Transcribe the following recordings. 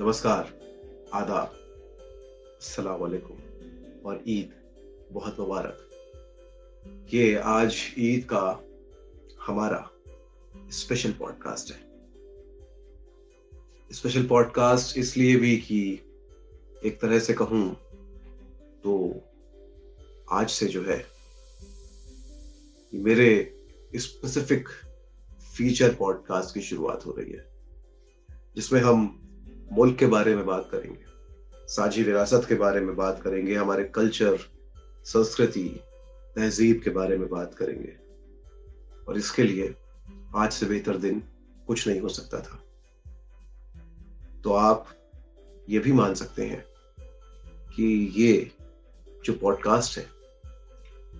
नमस्कार, आदाब अस्सलाम वालेकुम और ईद, बहुत मुबारक। ये आज ईद का हमारा स्पेशल पॉडकास्ट है। स्पेशल पॉडकास्ट इसलिए भी कि एक तरह से कहूँ तो आज से जो है मेरे स्पेसिफिक फीचर पॉडकास्ट की शुरुआत हो रही है, जिसमें हम मुल्क के बारे में बात करेंगे, साझी विरासत के बारे में बात करेंगे, हमारे कल्चर संस्कृति, तहजीब के बारे में बात करेंगे। और इसके लिए आज से बेहतर दिन कुछ नहीं हो सकता था। तो आप ये भी मान सकते हैं कि ये जो पॉडकास्ट है,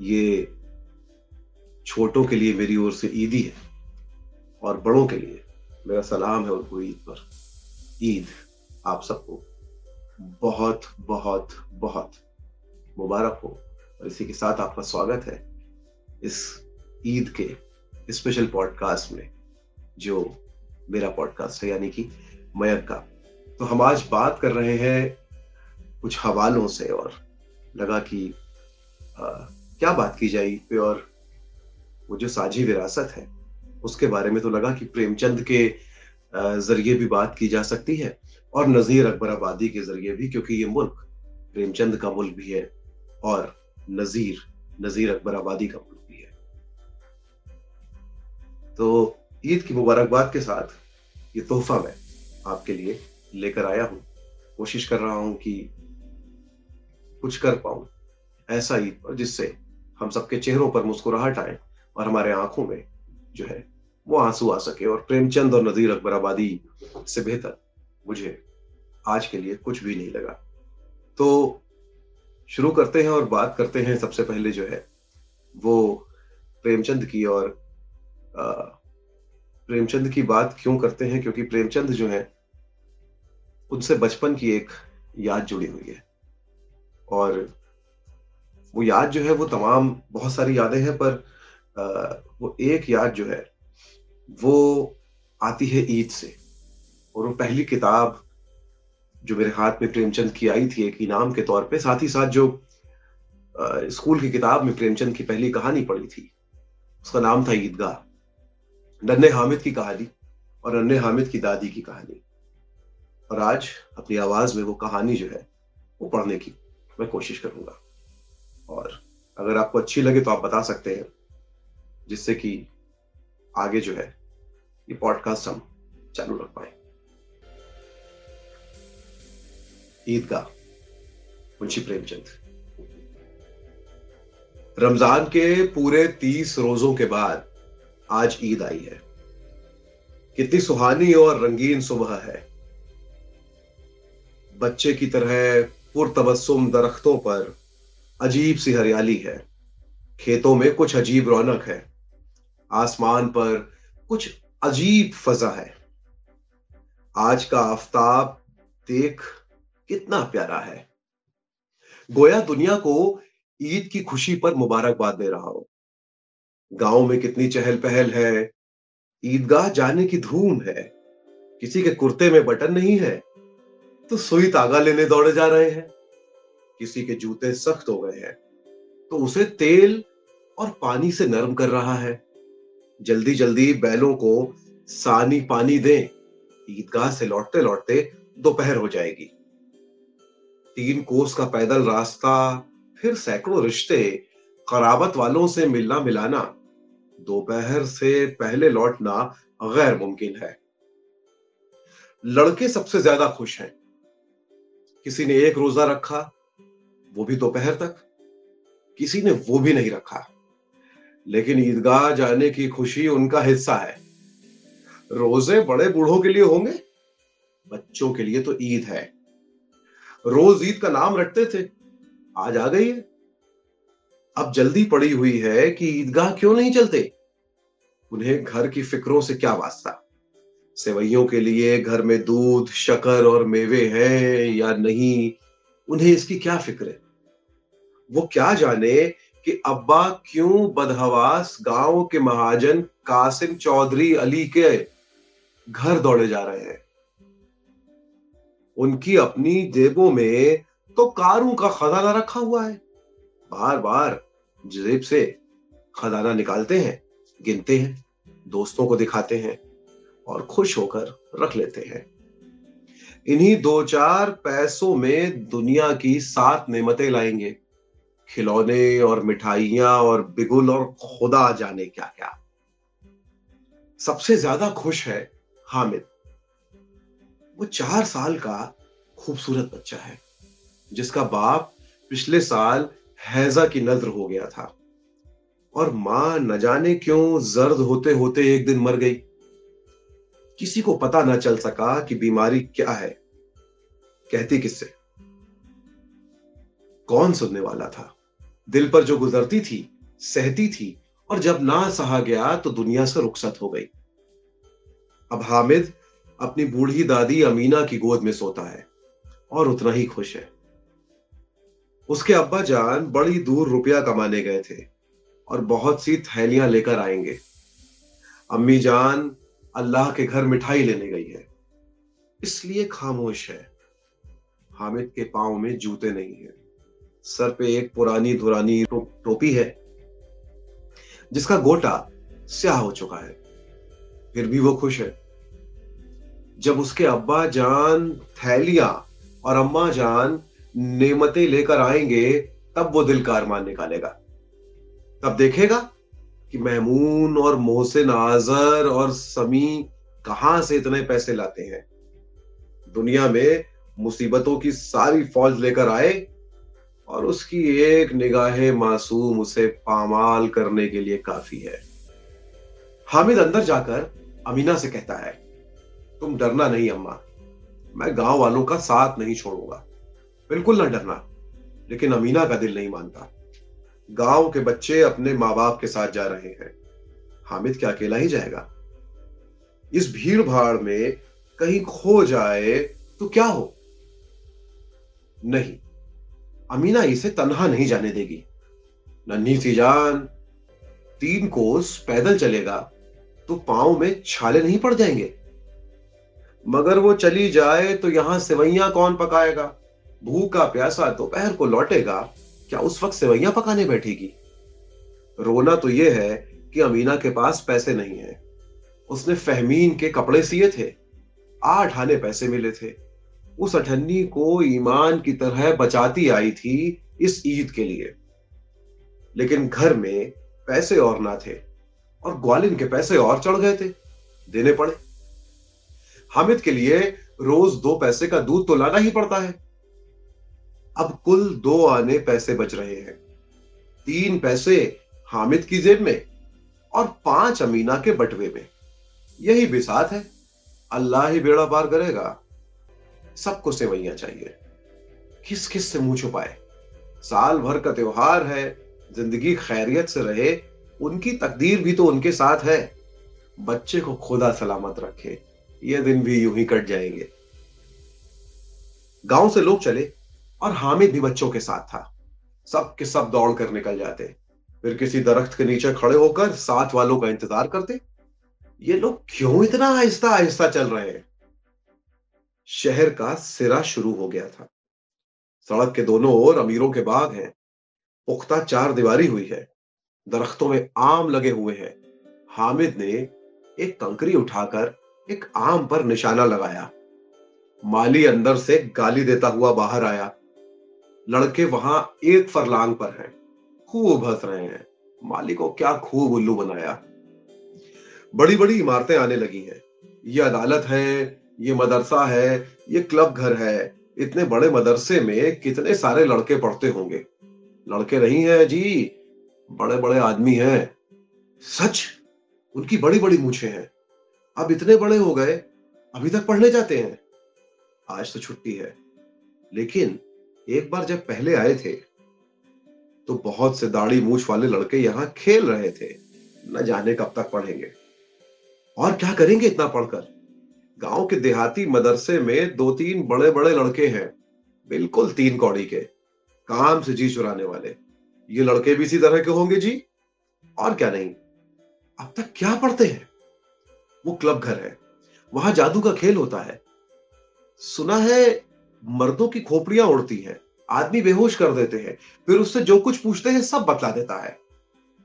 ये छोटों के लिए मेरी ओर से ईदी है और बड़ों के लिए मेरा सलाम है उनको ईद पर। ईद आप सबको बहुत बहुत बहुत मुबारक हो। और इसी के साथ आपका स्वागत है इस ईद के स्पेशल पॉडकास्ट में जो मेरा पॉडकास्ट है यानी कि मयक। का तो हम आज बात कर रहे हैं कुछ हवालों से और लगा कि आ, क्या बात की जाए पे और वो जो साझी विरासत है उसके बारे में तो लगा कि प्रेमचंद के ज़रिए भी बात की जा सकती है और नजीर अकबर आबादी के ज़रिए भी, क्योंकि ये मुल्क प्रेमचंद का मुल्क भी है और नजीर नजीर अकबर आबादी का मुल्क भी है। तो ईद की मुबारकबाद के साथ ये तोहफा मैं आपके लिए लेकर आया हूँ। कोशिश कर रहा हूँ कि कुछ कर पाऊँ ऐसा ईद पर जिससे हम सबके चेहरों पर मुस्कुराहट आए और हमारे आँखों में जो है वो आँसू आ सके और प्रेमचंद और नजीर अकबर आबादी से बेहतर। मुझे आज के लिए कुछ भी नहीं लगा। तो शुरू करते हैं और बात करते हैं सबसे पहले जो है वो प्रेमचंद की और प्रेमचंद की बात क्यों करते हैं? क्योंकि प्रेमचंद जो है उनसे बचपन की एक याद जुड़ी हुई है। और वो याद जो है वो तमाम बहुत सारी यादें हैं पर आ, वो एक याद जो है वो आती है ईद से। और वो पहली किताब जो मेरे हाथ में प्रेमचंद की आई थी एक इनाम के तौर पे साथ ही साथ जो आ, स्कूल की किताब में प्रेमचंद की पहली कहानी पढ़ी थी उसका नाम था ईदगाह। नन्हे हामिद की कहानी और नन्हे हामिद की दादी की कहानी। और आज अपनी आवाज़ में वो कहानी जो है वो पढ़ने की मैं कोशिश करूँगा। और अगर आपको अच्छी लगे तो आप बता सकते हैं जिससे कि आगे जो है, ये पॉडकास्ट हम चालू रख पाए। ईदगाह, मुंशी प्रेमचंद। रमज़ान के पूरे तीस रोजों के बाद आज ईद आई है। कितनी सुहानी और रंगीन सुबह है। बच्चे की तरह पुरतबस्सुम दरख्तों पर अजीब सी हरियाली है। खेतों में कुछ अजीब रौनक है। आसमान पर कुछ अजीब फजा है। आज का आफ्ताब देख कितना प्यारा है। गोया दुनिया को ईद की खुशी पर मुबारकबाद दे रहा हो। गाँव में कितनी चहल पहल है। ईदगाह जाने की धूम है। किसी के कुर्ते में बटन नहीं है। तो सुई तागा लेने दौड़े जा रहे हैं। किसी के जूते सख्त हो गए हैं। तो उसे तेल और पानी से नरम कर रहा है। जल्दी जल्दी बैलों को सानी पानी दें। ईदगाह से लौटते लौटते दोपहर हो जाएगी। तीन कोस का पैदल रास्ता, फिर सैकड़ों रिश्ते खराबत वालों से मिलना मिलाना, दोपहर से पहले लौटना गैर मुमकिन है। लड़के सबसे ज़्यादा खुश हैं। किसी ने एक रोजा रखा, वो भी दोपहर तक। किसी ने वो भी नहीं रखा। लेकिन ईदगाह जाने की खुशी उनका हिस्सा है। रोज़े बड़े बूढ़ों के लिए होंगे, बच्चों के लिए तो ईद है। रोज ईद का नाम रखते थे, आज आ गई है। अब जल्दी पड़ी हुई है कि ईदगाह क्यों नहीं चलते? उन्हें घर की फिक्रों से क्या वास्ता? सेवैयों के लिए घर में दूध शकर और मेवे हैं या नहीं? उन्हें इसकी क्या फ़िक्र है? वो क्या जाने कि अब्बा क्यों बदहवास गाँव के महाजन कासिम चौधरी अली के घर दौड़े जा रहे हैं? उनकी अपनी जेबों में तो कारों का खजाना रखा हुआ है। बार बार जेब से खजाना निकालते हैं, गिनते हैं, दोस्तों को दिखाते हैं और खुश होकर रख लेते हैं। इन्हीं दो चार पैसों में दुनिया की सात नेमतें लाएँगे। खिलौने और मिठाइयाँ और बिगुल और खुदा जाने क्या क्या। सबसे ज़्यादा खुश है हामिद। वो चार साल का खूबसूरत बच्चा है, जिसका बाप पिछले साल हैजा की नज़र हो गया था। और माँ न जाने क्यों जर्द होते होते एक दिन मर गई। किसी को पता न चल सका कि बीमारी क्या है। कहती किससे? कौन सुनने वाला था? दिल पर जो गुजरती थी, सहती थी, और जब ना सहा गया तो दुनिया से रुखसत हो गई। अब हामिद अपनी बूढ़ी दादी अमीना की गोद में सोता है, और उतना ही खुश है। उसके अब्बा जान बड़ी दूर रुपया कमाने गए थे, और बहुत सी थैलियाँ लेकर आएँगे। अम्मी जान अल्लाह के घर मिठाई लेने गई है, इसलिए खामोश है। हामिद के पाँव में जूते नहीं है। सर पे एक पुरानी धुरानी टोपी है, जिसका गोटा स्याह हो चुका है। फिर भी वो खुश है। जब उसके अब्बा जान, थैलियाँ और अम्मा जान नेमतें लेकर आएँगे, तब वो दिल का अरमान निकालेगा। तब देखेगा कि महमून और मोहसिन आजर और समी कहाँ से इतने पैसे लाते हैं। दुनिया में मुसीबतों की सारी फौज लेकर आए और उसकी एक निगाह मासूम उसे पामाल करने के लिए काफ़ी है। हामिद अंदर जाकर अमीना से कहता है, तुम डरना नहीं अम्मा। मैं गाँव वालों का साथ नहीं छोड़ूँगा। बिल्कुल ना डरना, लेकिन अमीना का दिल नहीं मानता। गाँव के बच्चे अपने माँ बाप के साथ जा रहे हैं। हामिद क्या अकेला ही जाएगा? इस भीड़ भाड़ में कहीं खो जाए तो क्या हो? नहीं अमीना इसे तनहा नहीं जाने देगी। नन्ही सी जान, तीन कोस पैदल चलेगा तो पाँव में छाले नहीं पड़ जाएँगे। मगर वो चली जाए तो यहाँ सेवैया कौन पकाएगा? भूखा प्यासा दोपहर को लौटेगा, क्या उस वक्त सेवैया पकाने बैठेगी? रोना तो यह है कि अमीना के पास पैसे नहीं है। उसने फहमीन के कपड़े सिए थे, आठ आने पैसे मिले थे। उस अठन्नी को ईमान की तरह बचाती आई थी इस ईद के लिए। लेकिन घर में पैसे और ना थे और ग्वालिन के पैसे और चढ़ गए थे, देने पड़े। हामिद के लिए रोज दो पैसे का दूध तो लाना ही पड़ता है। अब कुल दो आने पैसे बच रहे हैं। तीन पैसे हामिद की जेब में और पाँच अमीना के बटवे में। यही बिसात है। अल्लाह ही बेड़ा पार करेगा। सबको सेवैया चाहिए। किस किस से मुँह छुपाए? साल भर का त्योहार है, ज़िंदगी खैरियत से रहे, उनकी तकदीर भी तो उनके साथ है। बच्चे को खुदा सलामत रखे, ये दिन भी यूँ ही कट जाएँगे। गाँव से लोग चले, और हामिद भी बच्चों के साथ था। सब के सब दौड़ कर निकल जाते। फिर किसी दरख्त के नीचे खड़े होकर साथ वालों का इंतज़ार करते। ये लोग क्यों इतना आहिस्ता आहिस्ता चल रहे हैं? शहर का सिरा शुरू हो गया था। सड़क के दोनों ओर अमीरों के बाग हैं। पुख्ता चार दीवारी हुई है। दरख्तों में आम लगे हुए हैं। हामिद ने एक कंकरी उठाकर एक आम पर निशाना लगाया। माली अंदर से गाली देता हुआ बाहर आया। लड़के वहाँ एक फरलांग पर हैं। खूब हंस रहे हैं। माली को क्या खूब उल्लू बनाया। बड़ी बड़ी इमारतें आने लगी हैं। ये अदालत है ये मदरसा है, ये क्लब घर है, इतने बड़े मदरसे में कितने सारे लड़के पढ़ते होंगे। लड़के नहीं है जी बड़े बड़े आदमी हैं। सच? उनकी बड़ी बड़ी मूछे हैं। अब इतने बड़े हो गए, अभी तक पढ़ने जाते हैं। आज तो छुट्टी है। लेकिन एक बार जब पहले आए थे तो बहुत से दाढ़ी मूछ वाले लड़के यहाँ खेल रहे थे। न जाने कब तक पढ़ेंगे। और क्या करेंगे इतना पढ़कर? गाँव के देहाती मदरसे में दो तीन बड़े बड़े लड़के हैं। बिल्कुल तीन कौड़ी के। काम से जी चुराने वाले। ये लड़के भी इसी तरह के होंगे जी। और क्या नहीं। अब तक क्या पढ़ते हैं? वो क्लब घर है। वहाँ जादू का खेल होता है। सुना है मर्दों की खोपड़ियाँ उड़ती हैं। आदमी बेहोश कर देते हैं। फिर उससे जो कुछ पूछते हैं, सब बतला देता है।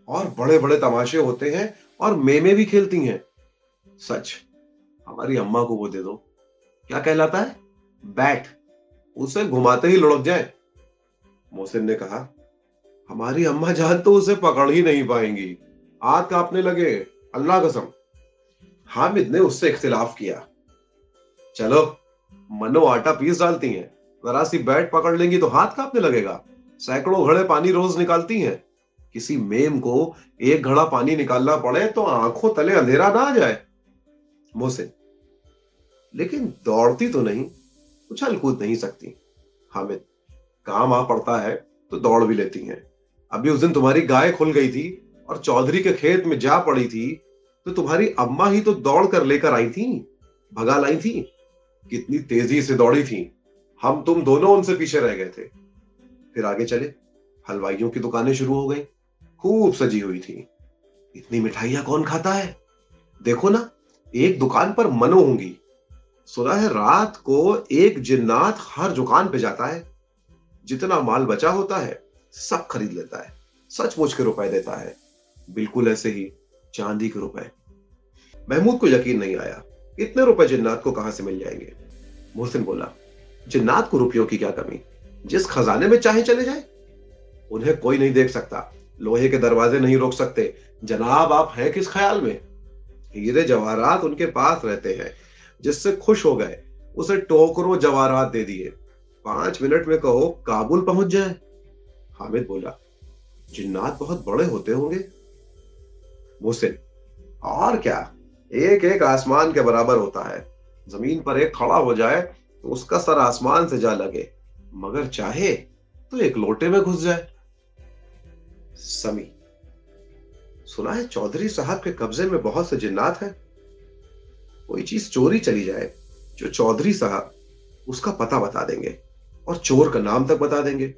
और बड़े बड़े तमाशे होते हैं और मेमे भी खेलती हैं। सच। हमारी अम्मा को वो दे दो। क्या कहलाता है? बैट उसे घुमाते ही लुढ़क जाए। मोहसिन ने कहा, हमारी अम्मा जान तो उसे पकड़ ही नहीं पाएँगी। हाथ कांपने लगे। अल्लाह कसम। हामिद ने उससे इख्तिलाफ किया। चलो मनो आटा पीस डालती हैं। जरा सी बैट पकड़ लेंगी तो हाथ कांपने लगेगा। सैकड़ों घड़े पानी रोज निकालती हैं। किसी मेम को एक घड़ा पानी निकालना पड़े तो आँखों तले अंधेरा ना आ जाए। मोहसिन लेकिन दौड़ती तो नहीं उछल कूद नहीं सकती। हामिद काम आ पड़ता है तो दौड़ भी लेती हैं। अभी उस दिन तुम्हारी गाय खुल गई थी और चौधरी के खेत में जा पड़ी थी तो तुम्हारी अम्मा ही तो दौड़ कर लेकर आई थी, भगा लाई थी। कितनी तेज़ी से दौड़ी थी। हम तुम दोनों उनसे पीछे रह गए थे। फिर आगे चले। हलवाइयों की दुकानें शुरू हो गई। खूब सजी हुई थी। इतनी मिठाइयाँ कौन खाता है? देखो ना, एक दुकान पर मनो होंगी। सुना रात को एक जिन्नात हर दुकान पे जाता है। जितना माल बचा होता है, सब खरीद लेता है। सचमुच के रुपए देता है। बिल्कुल ऐसे ही, चांदी के रुपए। महमूद को यकीन नहीं आया, इतने रुपए जिन्नात को कहाँ से मिल जाएँगे? मोहसिन बोला, जिन्नात को रुपयों की क्या कमी? जिस खजाने में चाहे चले जाए। उन्हें कोई नहीं देख सकता। लोहे के दरवाजे नहीं रोक सकते। जनाब, आप हैं किस ख्याल में? हीरे जवाहरात उनके पास रहते हैं। जिससे खुश हो गए, उसे टोकरो जवाहरात दे दिए। पाँच मिनट में कहो, काबुल पहुँच जाए। हामिद बोला, जिन्नात बहुत बड़े होते होंगे। मुहसिन, और क्या? एक एक आसमान के बराबर होता है। ज़मीन पर एक खड़ा हो जाए तो उसका सर आसमान से जा लगे। मगर चाहे तो एक लोटे में घुस जाए। समी, सुना है चौधरी साहब के कब्जे में बहुत से जिन्नात हैं? कोई चीज़ चोरी चली जाए, जो चौधरी साहब उसका पता बता देंगे और चोर का नाम तक बता देंगे।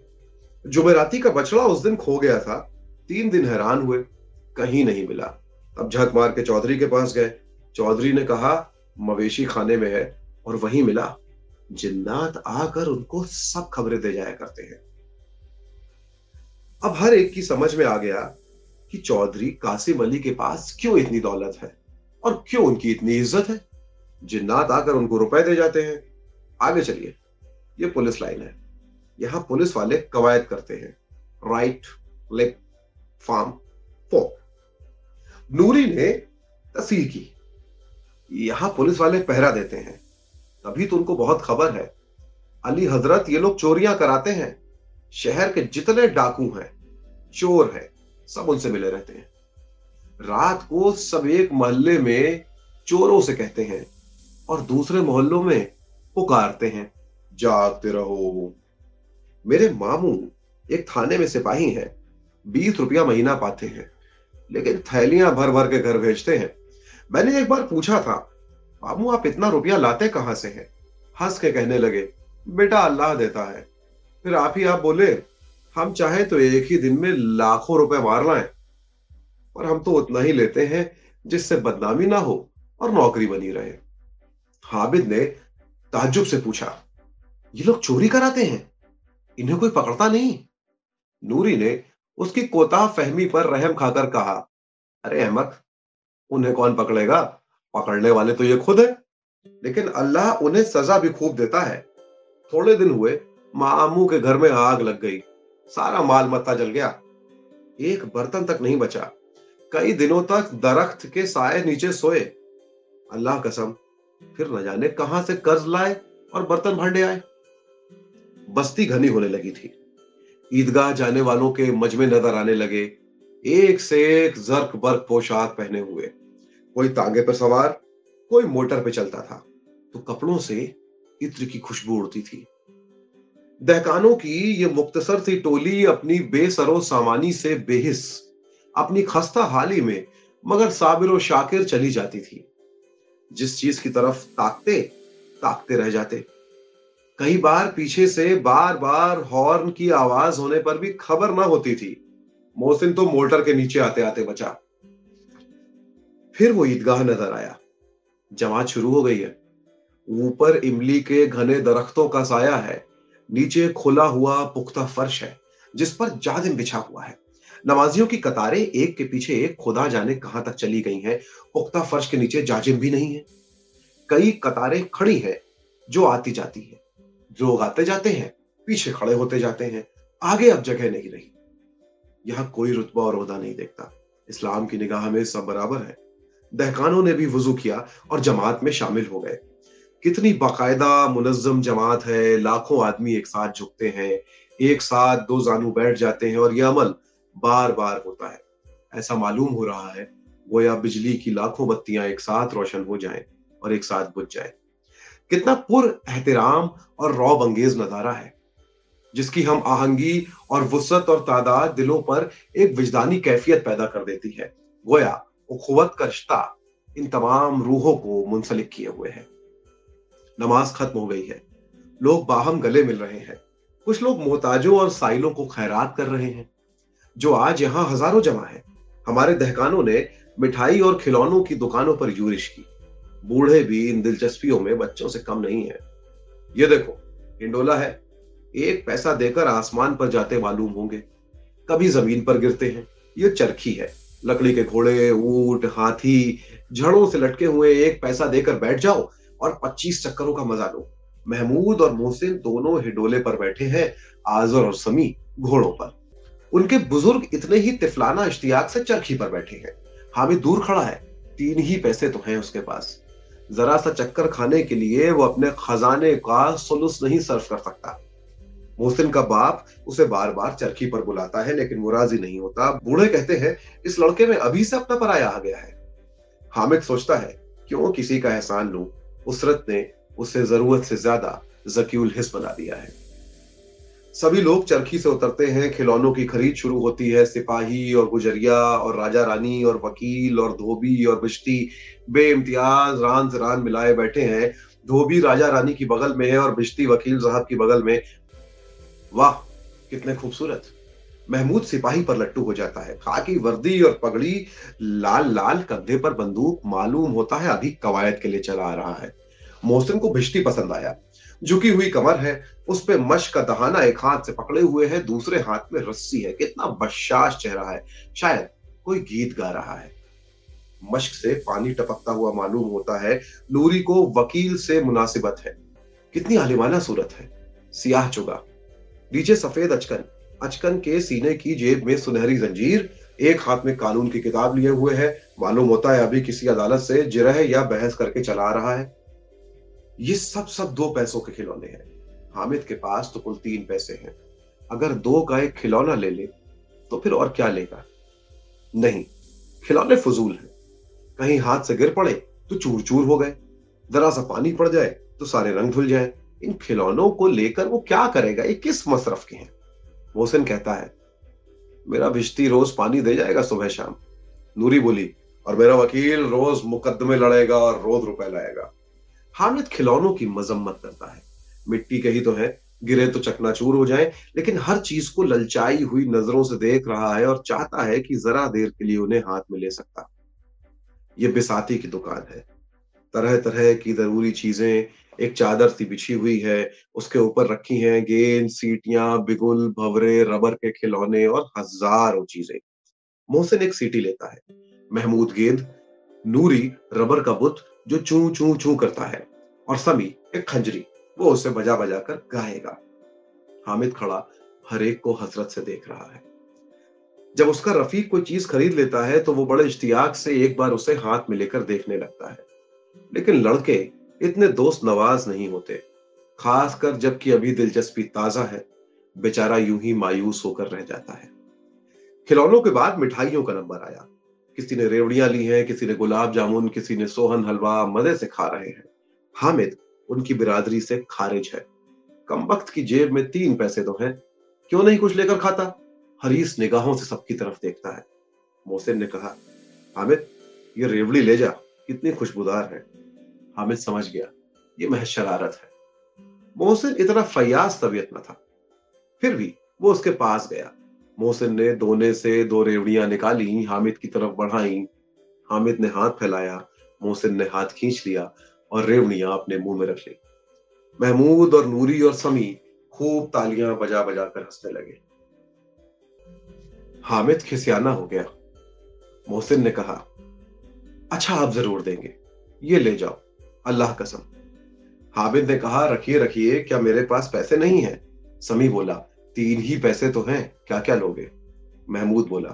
जुमेराती का बछड़ा उस दिन खो गया था, तीन दिन हैरान हुए, कहीं नहीं मिला। अब झक मार के चौधरी के पास गए। चौधरी ने कहा, मवेशी खाने में है और वहीं मिला। जिन्नात आकर उनको सब खबरें दे जाया करते हैं। अब हर एक की समझ में आ गया कि चौधरी कासिम अली के पास क्यों इतनी दौलत है। और क्यों उनकी इतनी इज़्ज़त है? जिन्नात आकर उनको रुपए दे जाते हैं। आगे चलिए। ये पुलिस लाइन है। यहाँ पुलिस वाले कवायद करते हैं। राइट लेफ़्ट फार्म फो नूरी ने तसीर की। यहाँ पुलिस वाले पहरा देते हैं। तभी तो उनको बहुत खबर है। अली हज़रत ये लोग चोरियाँ कराते हैं। शहर के जितने डाकू हैं, चोर हैं, सब उनसे मिले रहते हैं। रात को सब एक मोहल्ले में चोरों से कहते हैं और दूसरे मोहल्लों में पुकारते हैं, जागते रहो। मेरे मामू एक थाने में सिपाही हैं, बीस रुपया महीना पाते हैं, लेकिन थैलियाँ भर भर के घर भेजते हैं। मैंने एक बार पूछा था, मामू, आप इतना रुपया लाते कहाँ से हैं? हंस के कहने लगे, बेटा अल्लाह देता है। फिर आप ही आप बोले, हम चाहे तो एक ही दिन में लाखों रुपए मार लाएँ। पर हम तो उतना ही लेते हैं जिससे बदनामी ना हो और नौकरी बनी रहे। हाबिद ने ताजुब से पूछा, ये लोग चोरी कराते हैं? इन्हें कोई पकड़ता नहीं? नूरी ने उसकी कोताह फहमी पर रहम खाकर कहा, अरे अहमद, उन्हें कौन पकड़ेगा? पकड़ने वाले तो ये खुद है। लेकिन अल्लाह उन्हें सजा भी खूब देता है। थोड़े दिन हुए, मामू के घर में आग लग गई। सारा माल मत्ता जल गया। एक बर्तन तक नहीं बचा। कई दिनों तक दरख्त के साय नीचे सोए। अल्लाह कसम, फिर न जाने कहाँ से कर्ज लाए और बर्तन भांडे आए। बस्ती घनी होने लगी थी। ईदगाह जाने वालों के मजमे नज़र आने लगे। एक से एक जर्क बर्क पोशाक पहने हुए। कोई तांगे पर सवार, कोई मोटर पे चलता था। तो कपड़ों से इत्र की खुशबू उड़ती थी। दहकानों की ये मुख्तसर सी टोली अपनी बेसरो सामानी से बेहिस। अपनी खस्ता हाली में, मगर साबिर और शाकिर चली जाती थी। जिस चीज़ की तरफ़ ताकते ताकते रह जाते। कई बार पीछे से बार बार हॉर्न की आवाज़ होने पर भी खबर ना होती थी। मोहसिन तो मोटर के नीचे आते आते बचा। फिर वो ईदगाह नज़र आया। जमात शुरू हो गई है। ऊपर इमली के घने दरख्तों का साया है। नीचे खुला हुआ पुख्ता फर्श है, जिस पर जादिम बिछा हुआ है। नमाजियों की कतारें एक के पीछे एक खुदा जाने कहाँ तक चली गई हैं। पुख्ता फर्श के नीचे जाजिम भी नहीं है। कई कतारें खड़ी हैं जो आती जाती है। लोग आते जाते हैं, पीछे खड़े होते जाते हैं, आगे अब जगह नहीं रही। यहाँ कोई रुतबा और उहदा नहीं देखता। इस्लाम की निगाह में सब बराबर है। दहकानों ने भी वज़ू किया और जमात में शामिल हो गए। कितनी बाकायदा मुनजम जमात है। लाखों आदमी एक साथ झुकते हैं, एक साथ दो जानू बैठ जाते हैं और यह अमल बार बार होता है। ऐसा मालूम हो रहा है, गोया बिजली की लाखों बत्तियाँ एक साथ रोशन हो जाएँ और एक साथ बुझ जाए। कितना पुर एहतराम और रौब अंगेज नज़ारा है, जिसकी हम आहंगी और वसत और तादाद दिलों पर एक विजदानी कैफियत पैदा कर देती है। गोया उखवत का रिश्ता इन तमाम रूहों को मुंसलिक किए हुए है। नमाज़ खत्म हो गई है, लोग बाहम गले मिल रहे हैं। कुछ लोग मोहताजों और साइलों को खैरात कर रहे हैं। जो आज यहाँ हज़ारों जमा है। हमारे दहकानों ने मिठाई और खिलौनों की दुकानों पर यूरिश की। बूढ़े भी इन दिलचस्पियों में बच्चों से कम नहीं है। ये देखो इंडोला है। एक पैसा देकर आसमान पर जाते मालूम होंगे। कभी ज़मीन पर गिरते हैं। ये चरखी है। लकड़ी के घोड़े, ऊँट, हाथी, झड़ों से लटके हुए एक पैसा देकर बैठ जाओ और पच्चीस चक्करों का मज़ा लो। महमूद और मोहसिन दोनों हिडोले पर बैठे हैं, आजर और समी घोड़ों पर। उनके बुज़ुर्ग इतने ही तिफलाना इश्तियाक से चरखी पर बैठे हैं। हामिद दूर खड़ा है। तीन ही पैसे तो हैं उसके पास। जरा सा चक्कर खाने के लिए वो अपने खजाने का सुलुस नहीं सर्व कर सकता। मोहसिन का बाप उसे बार बार चरखी पर बुलाता है, लेकिन वो राज़ी नहीं होता। बूढ़े कहते हैं, इस लड़के में अभी से अपना पराया आ गया है। हामिद सोचता है, क्यों किसी का एहसान लू? उसरत ने उसे ज़रूरत से ज़्यादा जकीउल हिस्स बना दिया है। सभी लोग चरखी से उतरते हैं, खिलौनों की खरीद शुरू होती है, सिपाही और गुजरिया और राजा रानी और वकील और धोबी और बिश्ती बे इम्तियाज़ रान से रान मिलाए बैठे हैं। धोबी राजा रानी की बगल में है और बिश्ती वकील साहब की बगल में। वाह, कितने खूबसूरत। महमूद सिपाही पर लट्टू हो जाता है। खाकी, वर्दी और पगड़ी लाल लाल कंधे पर बंदूक मालूम होता है अभी कवायद के लिए चला आ रहा है। मोहसिन को भिश्ती पसंद आया। झुकी हुई कमर है, उस पे मश का दहाना एक हाथ से पकड़े हुए है, दूसरे हाथ में रस्सी है। कितना बशाश चेहरा है। शायद कोई गीत गा रहा है। मश्क से पानी टपकता हुआ मालूम होता है, नूरी को वकील से मुनासिबत है। कितनी आलिमाना सूरत है। सियाह चुगा। नीचे सफ़ेद अचकन। अचकन के सीने की जेब में सुनहरी जंजीर। एक हाथ में कानून की किताब लिए हुए है। मालूम होता है अभी किसी अदालत से जिरह या बहस करके चला रहा है। ये सब सब दो पैसों के खिलौने हैं। हामिद के पास तो कुल तीन पैसे हैं। अगर दो का एक खिलौना ले ले तो फिर और क्या लेगा? नहीं, खिलौने फजूल हैं। कहीं हाथ से गिर पड़े तो चूर चूर हो गए। जरा सा पानी पड़ जाए तो सारे रंग धुल जाए। इन खिलौनों को लेकर वो क्या करेगा? ये किस मसरफ के हैं? मोहसिन कहता है, मेरा भिश्ती रोज पानी दे जाएगा सुबह शाम। नूरी बोली, और मेरा वकील रोज मुकदमे लड़ेगा और रोज रुपए लाएगा। हामिद खिलौनों की मजम्मत करता है। मिट्टी के ही तो है, गिरे तो चकनाचूर हो जाए, लेकिन हर चीज़ को ललचाई हुई नज़रों से देख रहा है और चाहता है कि जरा देर के लिए उन्हें हाथ में ले सकता। ये बिसाती की दुकान है। तरह तरह की ज़रूरी चीज़ें, एक चादर सी बिछी हुई है, उसके ऊपर रखी हैं गेंद, सीटियाँ, बिगुल, भवरे, रबर के खिलौने और हज़ारों चीज़ें। मोहसिन एक सीटी लेता है। महमूद गेंद, नूरी, रबर का बुत जो चू चू चू करता है, और समी एक खंजरी, वो उसे बजा बजा कर गाएगा। हामिद खड़ा हर एक को हसरत से देख रहा है। जब उसका रफीक कोई चीज़ खरीद लेता है तो वो बड़े इश्तियाक से एक बार उसे हाथ में लेकर देखने लगता है। लेकिन लड़के इतने दोस्त नवाज़ नहीं होते, खासकर जबकि अभी दिलचस्पी ताज़ा है, बेचारा यूँ ही मायूस होकर रह जाता है। खिलौनों के बाद मिठाइयों का नंबर आया। किसी ने रेवड़ियाँ ली हैं, किसी ने गुलाब जामुन, किसी ने सोहन हलवा मज़े से खा रहे हैं। हामिद उनकी बिरादरी से खारिज है। कम वक्त की जेब में तीन पैसे तो हैं। क्यों नहीं कुछ लेकर खाता? हरीस निगाहों से सबकी तरफ़ देखता है। मोहसिन ने कहा, हामिद, ये रेवड़ी ले जा। कितनी खुशबूदार है। हामिद समझ गया, ये महज शरारत है। मोहसिन इतना फयाज तबीयत न था। फिर भी वो उसके पास गया। मोहसिन ने दोने से दो रेवड़ियाँ निकाली, हामिद की तरफ़ बढ़ाई। हामिद ने हाथ फैलाया, मोहसिन ने हाथ खींच लिया और रेवड़ियाँ अपने मुँह में रख ली। महमूद और नूरी और समी खूब तालियाँ बजा बजा कर हंसने लगे। हामिद खिसियाना हो गया। मोहसिन ने कहा अच्छा आप ज़रूर देंगे। ये ले जाओ। अल्लाह कसम। हामिद ने कहा, रखिए रखिए, क्या मेरे पास पैसे नहीं है? समी बोला तीन ही पैसे तो हैं। क्या क्या लोगे? महमूद बोला,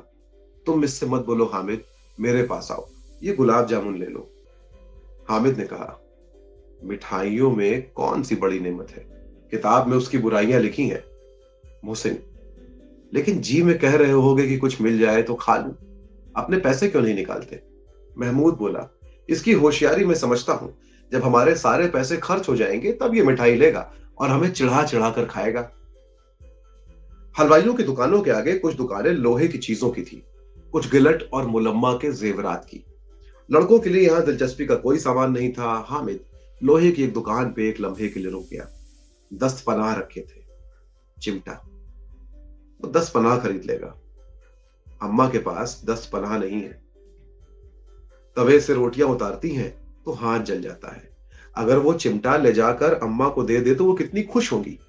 तुम इससे मत बोलो, हामिद, मेरे पास आओ। ये गुलाब जामुन ले लो। हामिद ने कहा, मिठाइयों में कौन सी बड़ी नेमत है? किताब में उसकी बुराइयाँ लिखी हैं, मोहसिन। लेकिन जी में कह रहे होगे कि कुछ मिल जाए तो खा लू। अपने पैसे क्यों नहीं निकालते? महमूद बोला, इसकी होशियारी मैं समझता हूँ। जब हमारे सारे पैसे खर्च हो जाएँगे, तब ये मिठाई लेगा और हमें चिढ़ा चिढ़ा कर खाएगा। हलवाइयों की दुकानों के आगे कुछ दुकानें लोहे की चीज़ों की थी, कुछ गिलट और मुलम्मा के जेवरात की। लड़कों के लिए यहाँ दिलचस्पी का कोई सामान नहीं था। हामिद लोहे की एक दुकान पे एक लम्हे के लिए रुक गया। दस्त पनाह रखे थे। चिमटा। वो दस पनाह खरीद लेगा। अम्मा के पास दस पनाह नहीं है। तवे से रोटियाँ उतारती हैं तो हाथ जल जाता है। अगर वो चिमटा ले जाकर अम्मा को दे दे तो वो कितनी खुश होंगी।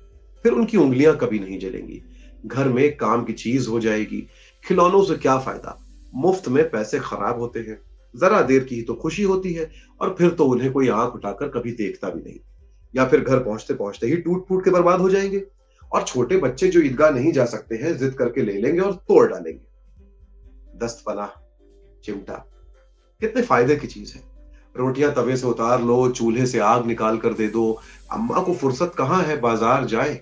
फिर उनकी उंगलियाँ कभी नहीं जलेंगी। घर में काम की चीज़ हो जाएगी। खिलौनों से क्या फ़ायदा? मुफ़्त में पैसे खराब होते हैं। जरा देर की ही तो खुशी होती है और फिर तो उन्हें कोई आँख उठाकर कभी देखता भी नहीं। या फिर घर पहुँचते पहुँचते ही टूट फूट के बर्बाद हो जाएँगे। और छोटे बच्चे जो ईदगाह नहीं जा सकते हैं, जिद करके ले लेंगे और तोड़ डालेंगे। दस्त पनाह चिमटा, कितने फ़ायदे की चीज़ है। रोटियाँ तवे से उतार लो, चूल्हे से आग निकाल कर दे दो। अम्मा को फुर्सत कहाँ है? बाज़ार जाए।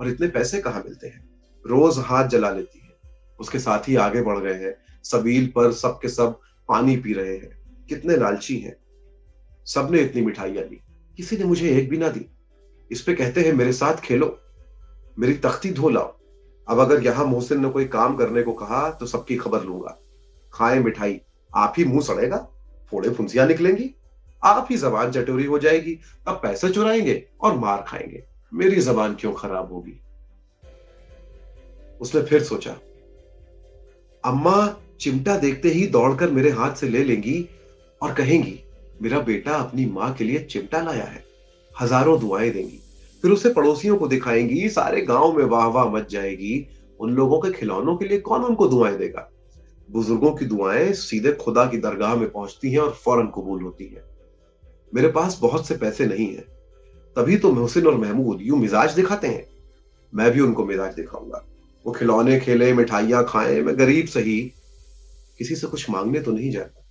और इतने पैसे कहाँ मिलते हैं? रोज हाथ जला लेती है। उसके साथ ही आगे बढ़ गए हैं, सबील पर सबके सब पानी पी रहे हैं। कितने लालची हैं। सबने इतनी मिठाइयाँ ली। किसी ने मुझे एक भी ना दी। इस पे कहते हैं, मेरे साथ खेलो। मेरी तख्ती धो लाओ। अब अगर यहाँ मोहसिन ने कोई काम करने को कहा तो सबकी खबर लूँगा। खाए मिठाई। आप ही मुँह सड़ेगा। फोड़े फुंसियाँ निकलेंगी। आप ही जबान चटोरी हो जाएगी। तब पैसे चुराएँगे और मार खाएँगे। मेरी जबान क्यों खराब होगी? उसने फिर सोचा, अम्मा, चिमटा देखते ही दौड़कर मेरे हाथ से ले लेंगी और कहेंगी, मेरा बेटा अपनी माँ के लिए चिमटा लाया है, हज़ारों दुआएँ देंगी। फिर उसे पड़ोसियों को दिखाएँगी, सारे गाँव में वाह वाह मच जाएगी, उन लोगों के खिलौनों के लिए कौन उनको दुआएँ देगा? बुज़ुर्गों की दुआएँ सीधे खुदा की दरगाह में पहुँचती हैं और फ़ौरन कबूल होती हैं। मेरे पास बहुत से पैसे नहीं है तभी तो मोहसिन और महमूद यूँ मिजाज दिखाते हैं। मैं भी उनको मिजाज दिखाऊँगा। वो खिलौने खेले, मिठाइयाँ खाएँ, मैं गरीब सही। किसी से कुछ मांगने तो नहीं जाता।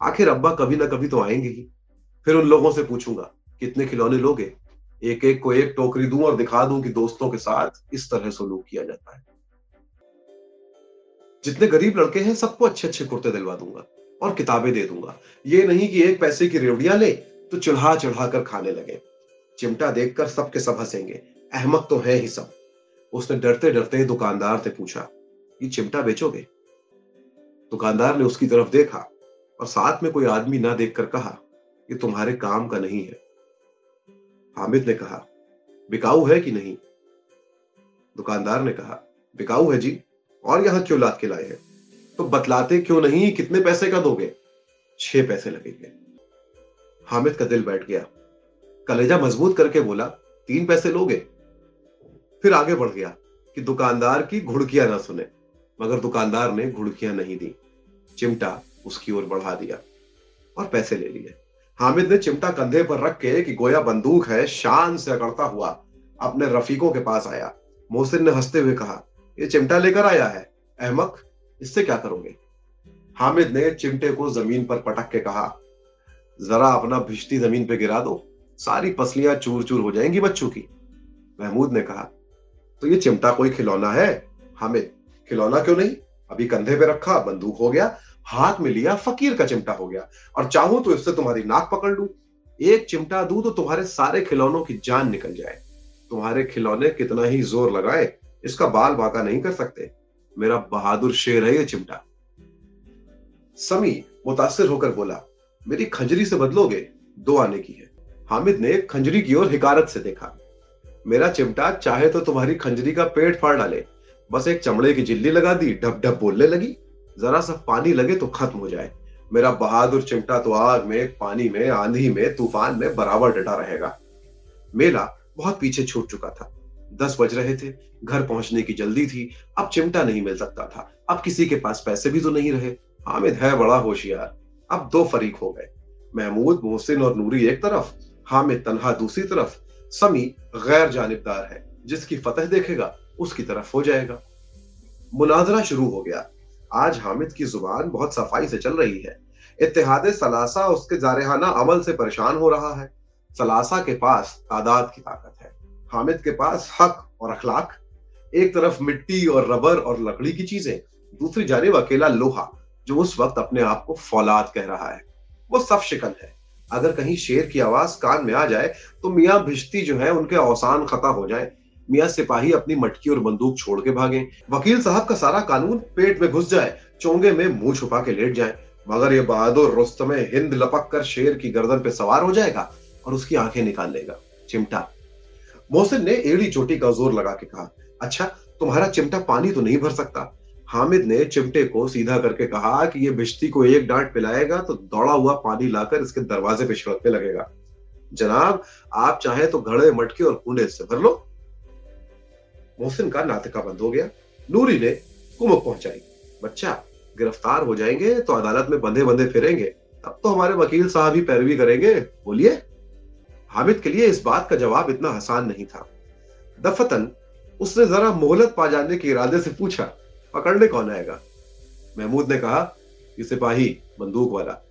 आखिर अब्बा कभी ना कभी तो आएँगे ही। फिर उन लोगों से पूछूँगा, कितने खिलौने लोगे? एक एक को एक टोकरी दूँ और दिखा दूँ कि दोस्तों के साथ इस तरह सलूक किया जाता है। जितने गरीब लड़के हैं, सबको अच्छे अच्छे कुर्ते दिलवा दूँगा और किताबें दे दूँगा। ये नहीं कि एक पैसे की रेवड़ियाँ ले तो चढ़ा चढ़ा कर खाने लगे। चिमटा देखकर सबके सब हंसेंगे। अहमक तो है ही सब। उसने डरते डरते दुकानदार से पूछा, ये चिमटा बेचोगे? दुकानदार ने उसकी तरफ़ देखा और साथ में कोई आदमी ना देखकर कहा, ये तुम्हारे काम का नहीं है। हामिद ने कहा, बिकाऊ है कि नहीं? दुकानदार ने कहा, बिकाऊ है जी, और यहाँ क्यों लाद के लाए हैं। तो बतलाते क्यों नहीं, कितने पैसे का दोगे? छह पैसे लगेंगे। हामिद का दिल बैठ गया। कलेजा मज़बूत करके बोला, तीन पैसे लोगे? फिर आगे बढ़ गया कि दुकानदार की घुड़कियाँ ना सुने, मगर दुकानदार ने घुड़कियाँ नहीं दी। चिमटा उसकी ओर बढ़ा दिया और पैसे ले लिए। हामिद ने चिमटा कंधे पर रख के कि गोया बंदूक है, शान से अकड़ता हुआ अपने रफीकों के पास आया। मोहसिन ने हँसते हुए कहा, ये चिमटा लेकर आया है? अहमक, इससे क्या करोगे? हामिद ने चिमटे को ज़मीन पर पटक के कहा, जरा अपना भिश्ती ज़मीन पे गिरा दो। सारी पसलियाँ चूर चूर हो जाएँगी बच्चों की। महमूद ने कहा तो ये चिमटा कोई खिलौना है? हमें खिलौना क्यों नहीं? अभी कंधे पे रखा, बंदूक हो गया, हाथ में लिया, फकीर का चिमटा हो गया। और चाहूँ तो इससे तुम्हारी नाक पकड़ लू। एक चिमटा दू तो तुम्हारे सारे खिलौनों की जान निकल जाए। तुम्हारे खिलौने कितना ही ज़ोर लगाए, इसका बाल बाका नहीं कर सकते। मेरा बहादुर शेर है ये चिमटा। समी मुतासिर होकर बोला, मेरी खंजरी से बदलोगे, दो आने की है। हामिद ने खंजरी की ओर हिकारत से देखा। मेरा चिमटा चाहे तो तुम्हारी खंजरी का पेट फाड़ डाले। बस एक चमड़े की जिल्ली लगा दी ढप ढप बोलने लगी। जरा सा पानी लगे तो खत्म हो जाए। मेरा बहादुर चिमटा तो आग में, पानी में, आंधी में, तूफ़ान में बराबर डटा रहेगा। मेला बहुत पीछे छूट चुका था। दस बज रहे थे, घर पहुँचने की जल्दी थी। अब चिमटा नहीं मिल सकता था। अब किसी के पास पैसे भी तो नहीं रहे। हामिद है बड़ा होशियार। अब दो फरीक हो गए। महमूद, मोहसिन और नूरी एक तरफ़। हामिद तनहा दूसरी तरफ़, समी गैर जानबदार है। जिसकी फतह देखेगा, उसकी तरफ़ हो जाएगा। मुनाजरा शुरू हो गया। आज हामिद की ज़ुबान बहुत सफ़ाई से चल रही है। इतिहाद सलासा उसके जारहाना अमल से परेशान हो रहा है। सलासा के पास तादाद की ताकत है। हामिद के पास हक और अखलाक, एक तरफ़ मिट्टी और रबर और लकड़ी की चीज़ें, दूसरी जानब अकेला लोहा, जो उस वक्त अपने आप को फौलाद कह रहा है। वो सफ शिकन है। अगर कहीं शेर की आवाज़ कान में आ जाए तो मियाँ भिश्ती जो है, उनके औसान खता हो जाए। मियाँ सिपाही अपनी मटकी और बंदूक छोड़ के भागे। वकील साहब का सारा कानून पेट में घुस जाए, चोंगे में मुँह छुपा के लेट जाए। मगर ये बहादुर रुस्तम हिंद लपक कर शेर की गर्दन पे सवार हो जाएगा और उसकी आँखें निकाल लेगा। चिमटा। मोहसिन ने एड़ी चोटी का ज़ोर लगा के कहा अच्छा तुम्हारा चिमटा पानी तो नहीं भर सकता। हामिद ने चिमटे को सीधा करके कहा कि ये बिश्ती को एक डांट पिलाएगा तो दौड़ा हुआ पानी लाकर इसके दरवाजे पे छिड़कने लगेगा। जनाब, आप चाहे तो घड़े, मटके और कूड़े से भर लो। मोहसिन का नातिका बंद हो गया। नूरी ने कुमक पहुंचाई। बच्चा, गिरफ़्तार हो जाएँगे तो अदालत में बंधे बंधे फिरेंगे। तब तो हमारे वकील साहब ही पैरवी करेंगे। बोलिए, हामिद के लिए इस बात का जवाब इतना आसान नहीं था। दफतन, उसने जरा मोहलत पा जाने के इरादे से पूछा पकड़ने कौन आएगा? महमूद ने कहा कि सिपाही, बंदूक वाला।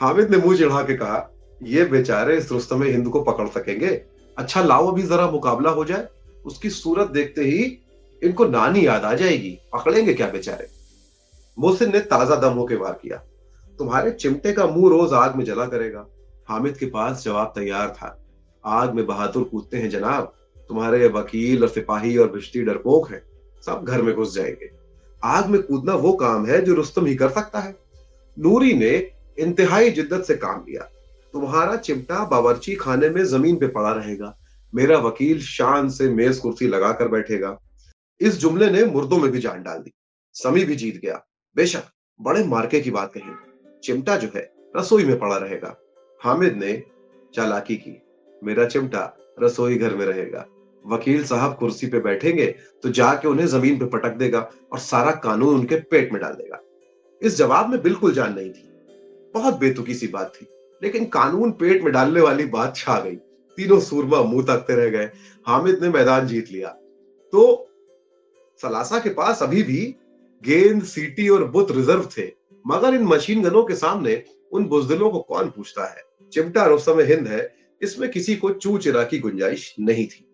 हामिद ने मुँह चिढ़ा के कहा, ये बेचारे इस रुस्तम हिंद को पकड़ सकेंगे? अच्छा लाओ अभी जरा मुकाबला हो जाए, उसकी सूरत देखते ही इनको नानी याद आ जाएगी। पकड़ेंगे क्या बेचारे? मोहसिन ने ताज़ा दम होकर वार किया। तुम्हारे चिमटे का मुँह रोज आग में जला करेगा। हामिद के पास जवाब तैयार था। आग में बहादुर कूदते हैं जनाब। तुम्हारे वकील और सिपाही और बिश्ती डरपोक हैं। सब घर में घुस जाएँगे। आग में कूदना वो काम है जो रुस्तम ही कर सकता है। नूरी ने इंतहाई जिद्दत से काम लिया। तुम्हारा चिमटा बावर्ची खाने में ज़मीन पे पड़ा रहेगा। मेरा वकील शान से मेज कुर्सी लगाकर बैठेगा। इस जुमले ने मुर्दों में भी जान डाल दी। समी भी जीत गया। बेशक, बड़े मार्के की बात कही। चिमटा जो है, रसोई में पड़ा रहेगा। हामिद ने चालाकी की। मेरा चिमटा रसोई घर में रहेगा। वकील साहब कुर्सी पे बैठेंगे तो जाके उन्हें ज़मीन पे पटक देगा और सारा कानून उनके पेट में डाल देगा। इस जवाब में बिल्कुल जान नहीं थी। बहुत बेतुकी सी बात थी, लेकिन कानून पेट में डालने वाली बात छा गई। तीनों सूरमा मुँह तकते रह गए। हामिद ने मैदान जीत लिया। तो सलासा के पास अभी भी गेंद, सीटी और बुत रिज़र्व थे, मगर इन मशीन गनों के सामने उन बुजदिलों को कौन पूछता है? चिमटा रोस्तम हिंद है। इसमें किसी को चू चिरा की गुंजाइश नहीं थी।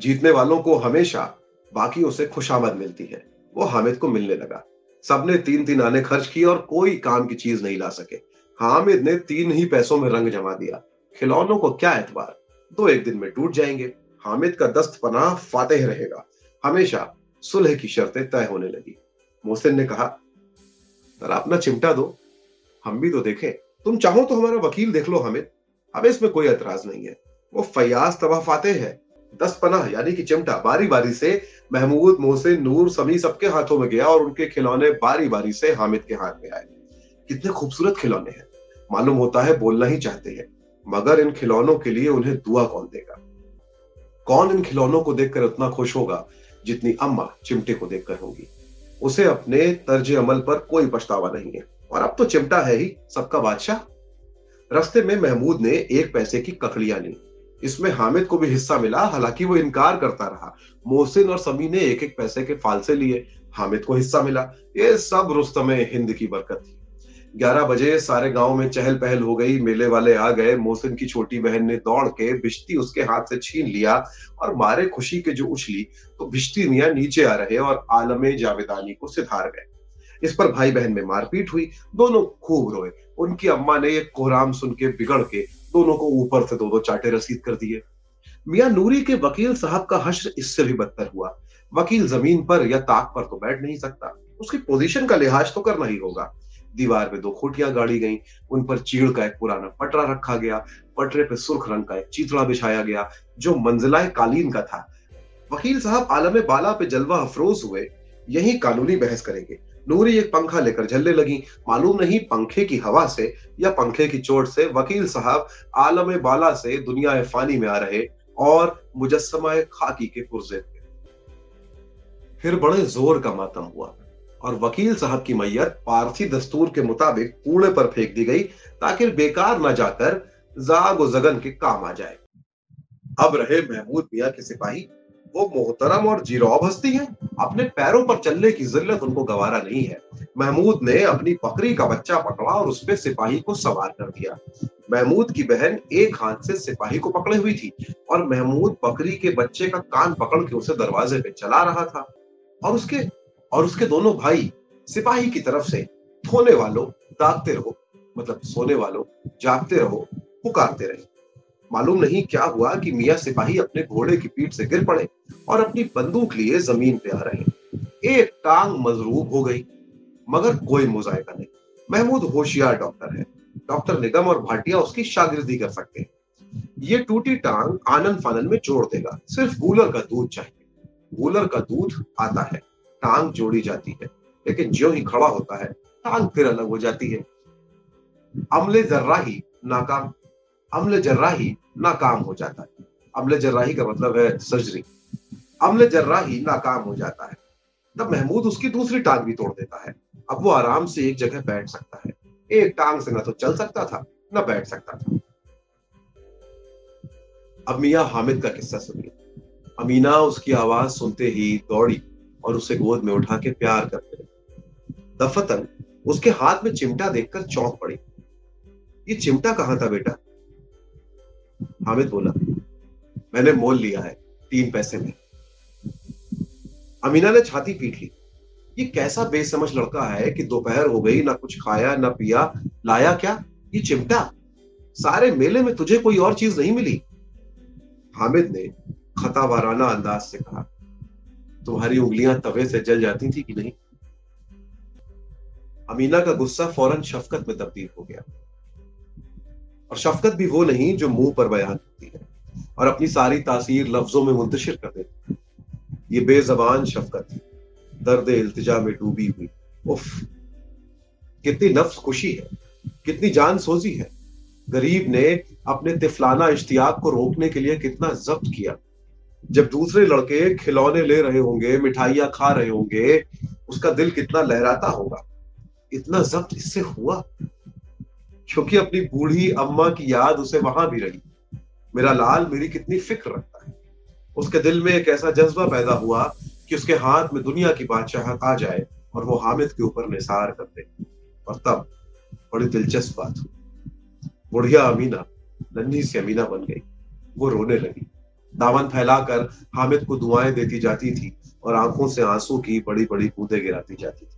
जीतने वालों को हमेशा बाकियों से खुशामद मिलती है। वो हामिद को मिलने लगा। सबने तीन तीन आने खर्च किए और कोई काम की चीज़ नहीं ला सके। हामिद ने तीन ही पैसों में रंग जमा दिया। खिलौनों को क्या एतबार? दो एक दिन में टूट जाएँगे। हामिद का दस्त पनाह फातेह रहेगा। हमेशा सुलह की शर्तें तय होने लगी। मोहसिन ने कहा, जरा अपना चिमटा दो। हम भी तो देखें। तुम चाहो तो हमारा वकील देख लो हामिद। अब इसमें कोई एतराज़ नहीं है। वो फयाज तबाह फातेह है। दस पनाह, यानी कि चिमटा बारी बारी से महमूद, मोहसिन, नूर समी सबके हाथों में गया और उनके खिलौने बारी बारी से हामिद के हाथ में आए। कितने खूबसूरत खिलौने हैं। मालूम होता है बोलना ही चाहते हैं, मगर इन खिलौनों के लिए उन्हें दुआ कौन देगा? कौन इन खिलौनों को देखकर उतना खुश होगा जितनी अम्मा चिमटे को देखकर होगी? उसे अपने तर्ज अमल पर कोई पछतावा नहीं है। और अब तो चिमटा है ही, सबका बादशाह। रस्ते में महमूद ने एक पैसे की ककड़ियाँ ली। इसमें हामिद को भी हिस्सा मिला, हालाँकि वो इनकार करता रहा। मोहसिन और समी ने एक एक पैसे के फालसे लिए, हामिद को हिस्सा मिला। ये सब रुस्तम हिंद की बरकत थी। ग्यारह बजे सारे गाँव में चहल पहल हो गई, मेले वाले आ गए। मोहसिन की छोटी बहन ने दौड़ के बिश्ती उसके हाथ से छीन लिया और मारे खुशी के जो उछली तो बिश्ती मियाँ नीचे आ रहे और आलम जावेदानी को सिधार गए। इस पर भाई बहन में मारपीट हुई, दोनों खूब रोए। उनकी अम्मा ने ये कोहराम सुन के बिगड़ के दोनों को ऊपर से दो दो चाटे रसीद कर दिए मियाँ नूरी के वकील साहब का हश्र इससे भी बदतर हुआ। वकील ज़मीन पर या ताक पर तो बैठ नहीं सकता। उसकी पोजीशन का लिहाज तो करना ही होगा। दीवार पे दो खोटियाँ गाड़ी गई। उन पर चीड़ का एक पुराना पटरा रखा गया। पटरे पे सुर्ख रंग का एक चीतड़ा बिछाया गया, जो मंजिलाए कालीन का था। वकील साहब आलम बाला पे जलवा अफरोज हुए। यही कानूनी बहस करेंगे। नूरी एक पंखा लेकर झलने लगी। मालूम नहीं पंखे की हवा से या पंखे की चोट से वकील साहब आलम बाला से दुनिया फानी में आ रहे और मुजस्समा खाकी के पुरजे थे फिर बड़े ज़ोर का मातम हुआ और वकील साहब की मैयत पारसी दस्तूर के मुताबिक कूड़े पर फेंक दी गई ताकि बेकार न जाकर जाग जगन के काम आ जाए। अब रहे महमूद मियाँ के सिपाही। वो मोहतरम और जीरोब हस्ती है। अपने पैरों पर चलने की जिल्लत उनको गवारा नहीं है। महमूद ने अपनी बकरी का बच्चा पकड़ा और उसपे सिपाही को सवार कर दिया। महमूद की बहन एक हाथ से सिपाही को पकड़े हुई थी और महमूद बकरी के बच्चे का कान पकड़ के उसे दरवाजे पे चला रहा था। और उसके और उसके दोनों भाई सिपाही की तरफ़ से थोने वालों, दागते रहो मतलब सोने वालों, जागते रहो, पुकारते रहे। मालूम नहीं क्या हुआ कि मियाँ सिपाही अपने घोड़े की पीठ से गिर पड़े और अपनी बंदूक लिए ज़मीन पे आ रहे। एक टांग मजरूब हो गई, मगर कोई मुजायका नहीं। महमूद होशियार डॉक्टर है। डॉक्टर निगम और भाटिया उसकी शागिर्दी कर सकते हैं। ये टूटी टांग आनंद फानन में जोड़ देगा। सिर्फ़ गूलर का दूध चाहिए। गूलर का दूध आता है। टांग जोड़ी जाती है। लेकिन जो ही खड़ा होता है, टांग फिर अलग हो जाती है। अमले जर्राही नाकाम। अमले जर्राही नाकाम हो जाता है। अमले जर्राही का मतलब है सर्जरी अमले जर्राही नाकाम हो जाता है। तब महमूद उसकी दूसरी टांग भी तोड़ देता है। अब वो आराम से एक जगह बैठ सकता है। एक टांग से ना तो चल सकता था, न बैठ सकता था। अब मियाँ हामिद का किस्सा सुनिए। अमीना उसकी आवाज़ सुनते ही दौड़ी और उसे गोद में उठा के प्यार करते दफतन उसके हाथ में चिमटा देखकर चौंक पड़ी। ये चिमटा कहाँ था बेटा? हामिद बोला, मैंने मोल लिया है तीन पैसे में। अमीना ने छाती पीट ली। ये कैसा बेसमझ लड़का है कि दोपहर हो गई, ना कुछ खाया, ना पिया, लाया क्या? ये चिमटा? सारे मेले में तुझे कोई और चीज़ नहीं मिली? हामिद ने खतावाराना अंदाज से कहा, तुम्हारी उंगलियाँ तवे से जल जाती थी कि नहीं? अमीना का गुस्सा फ़ौरन शफकत में तब्दील हो गया। और शफकत भी वो नहीं जो मुँह पर बयान होती है और अपनी सारी तासीर लफ्जों में मुंतशिर कर देती ये बेजबान शफकत दर्द इल्तिजा में डूबी हुई। उफ, कितनी नफ्स खुशी है, कितनी जान सोजी है। गरीब ने अपने तिफलाना इश्तियाक को रोकने के लिए कितना जब्त किया। जब दूसरे लड़के खिलौने ले रहे होंगे, मिठाइयाँ खा रहे होंगे, उसका दिल कितना लहराता होगा। इतना जब्त इससे हुआ? क्योंकि अपनी बूढ़ी अम्मा की याद उसे वहाँ भी रही। मेरा लाल मेरी कितनी फ़िक्र रखता है। उसके दिल में एक ऐसा जज्बा पैदा हुआ कि उसके हाथ में दुनिया की बादशाहत आ जाए और वो हामिद के ऊपर निसार कर दे। और तब बड़ी दिलचस्प बात हुई। बुढ़िया अमीना, नन्ही सी अमीना बन गई। वो रोने लगी। दामन फैलाकर हामिद को दुआएँ देती जाती थी और आँखों से आँसू की बड़ी बड़ी बूंदे गिराती जाती थी।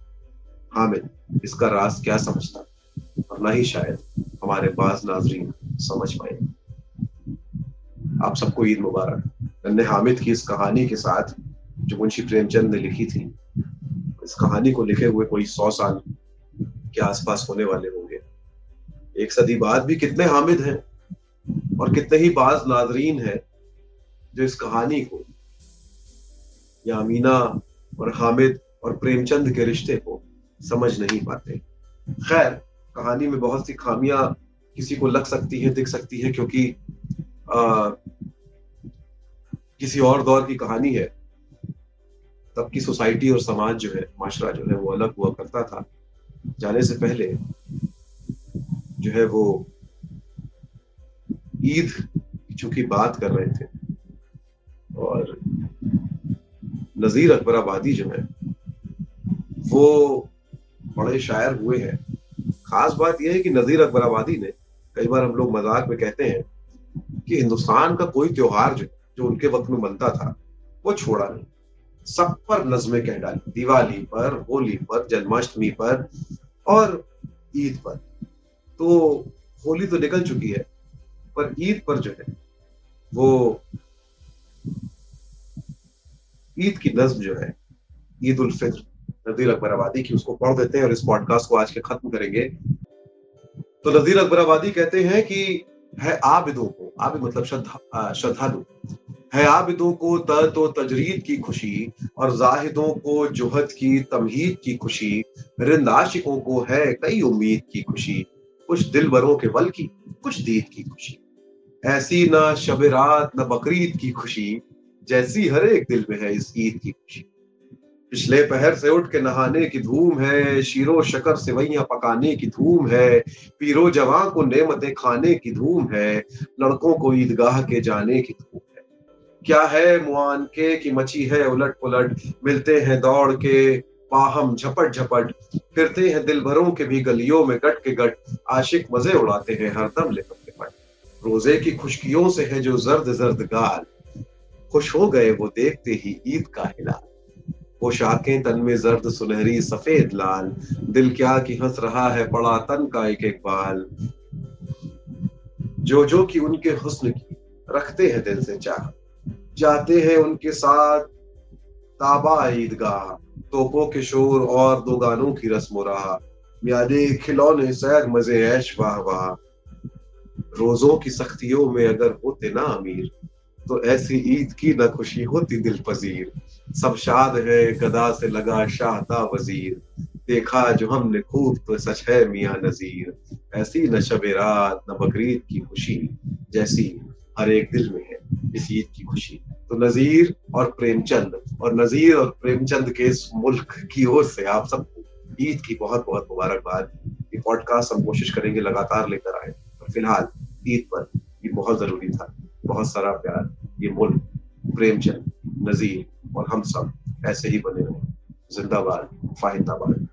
हामिद, इसका राज क्या समझता ना ही शायद हमारे पास नाजरीन समझ पाए। आप सबको ईद मुबारक। नन्हे हामिद की इस कहानी के साथ जो मुंशी प्रेमचंद ने लिखी थी, इस कहानी को लिखे हुए कोई सौ साल के आसपास होने वाले होंगे। एक सदी बाद भी कितने हामिद हैं और कितने ही बाज नाजरीन हैं जो इस कहानी को, या अमीना और हामिद और प्रेमचंद के रिश्ते को समझ नहीं पाते। खैर कहानी में बहुत सी खामियाँ किसी को लग सकती है दिख सकती है क्योंकि आ, किसी और दौर की कहानी है। तब की सोसाइटी और समाज जो है माशरा जो है वो अलग हुआ करता था। जाने से पहले जो है वो ईद चूँकि बात कर रहे थे और नजीर अकबर आबादी जो है वो बड़े शायर हुए हैं। खास बात यह है कि नजीर अकबर आबादी ने कई बार हम लोग मज़ाक में कहते हैं कि हिंदुस्तान का कोई त्योहार जो जो उनके वक्त में बनता था, वो छोड़ा नहीं। सब पर नजमें कह डाली दिवाली पर, होली पर, जन्माष्टमी पर और ईद पर। तो होली तो निकल चुकी है, पर ईद पर जो है, वो ईद की नज्म जो है, ईद उल फित्र नजीर अकबर आबादी की उसको पढ़ देते हैं और इस पॉडकास्ट को आज के खत्म करेंगे। तो नजीर अकबर आबादी कहते हैं कि है आबिदों को, आबिद मतलब श्रद्धा श्रद्धालु। है आबिदों को तत व तजरीद की खुशी और जाहिदों को जुहद की तमहीद की खुशी रिंद आशिकों को है कई उम्मीद की खुशी, कुछ दिल भरों के बल की, कुछ दीद की खुशी। ऐसी न शब रात न बकरीद की खुशी, जैसी हर एक दिल में है इस ईद की खुशी। पिछले पहर से उठ के नहाने की धूम है, शीरो शकर सेवैया पकाने की धूम है, पीरो जवां को नेमतें खाने की धूम है, लड़कों को ईदगाह के जाने की धूम है। क्या है मुआन के की मची है उलट पुलट, मिलते हैं दौड़ के पाहम झपट झपट, फिरते हैं दिल भरों के भी गलियों में गट के गट, आशिक मज़े उड़ाते हैं हरदम लेकर के पट रोज़े की खुशकियों से है जो जर्द जर्द गाल, खुश हो गए वो देखते ही ईद का हिलाल। पोशाकें तन में जर्द सुनहरी, सफ़ेद, लाल। दिल क्या की हंस रहा है बड़ा तन का एक एक बाल। जो जो कि उनके हुस्न की, रखते हैं दिल से चाह। जाते हैं उनके साथ ताबा ईदगाह। तोपों के शोर और दो गानों की रस्म रहा। यादे खिलौने सैर मज़े ऐश वाह वाह। रोजों की सख्तियों में अगर होते ना अमीर तो ऐसी ईद की ना खुशी होती दिल पजीर। सब शाद है, गदा से लगा शाहता वज़ीर। देखा जो हमने खूब तो सच है मियाँ नजीर। ऐसी न शब रात, न बकरीद की खुशी जैसी हर एक दिल में है इस ईद की खुशी। तो नजीर और प्रेमचंद, और नजीर और प्रेमचंद के इस मुल्क की ओर से आप सबको ईद की बहुत बहुत मुबारकबाद। ये पॉडकास्ट हम कोशिश करेंगे लगातार लेकर आए। और फ़िलहाल ईद पर ये बहुत ज़रूरी था। बहुत सारा प्यार, ये मुल्क प्रेमचंद नजीर और हम सब ऐसे ही बने रहे। जिंदाबाद फाहिदाबाद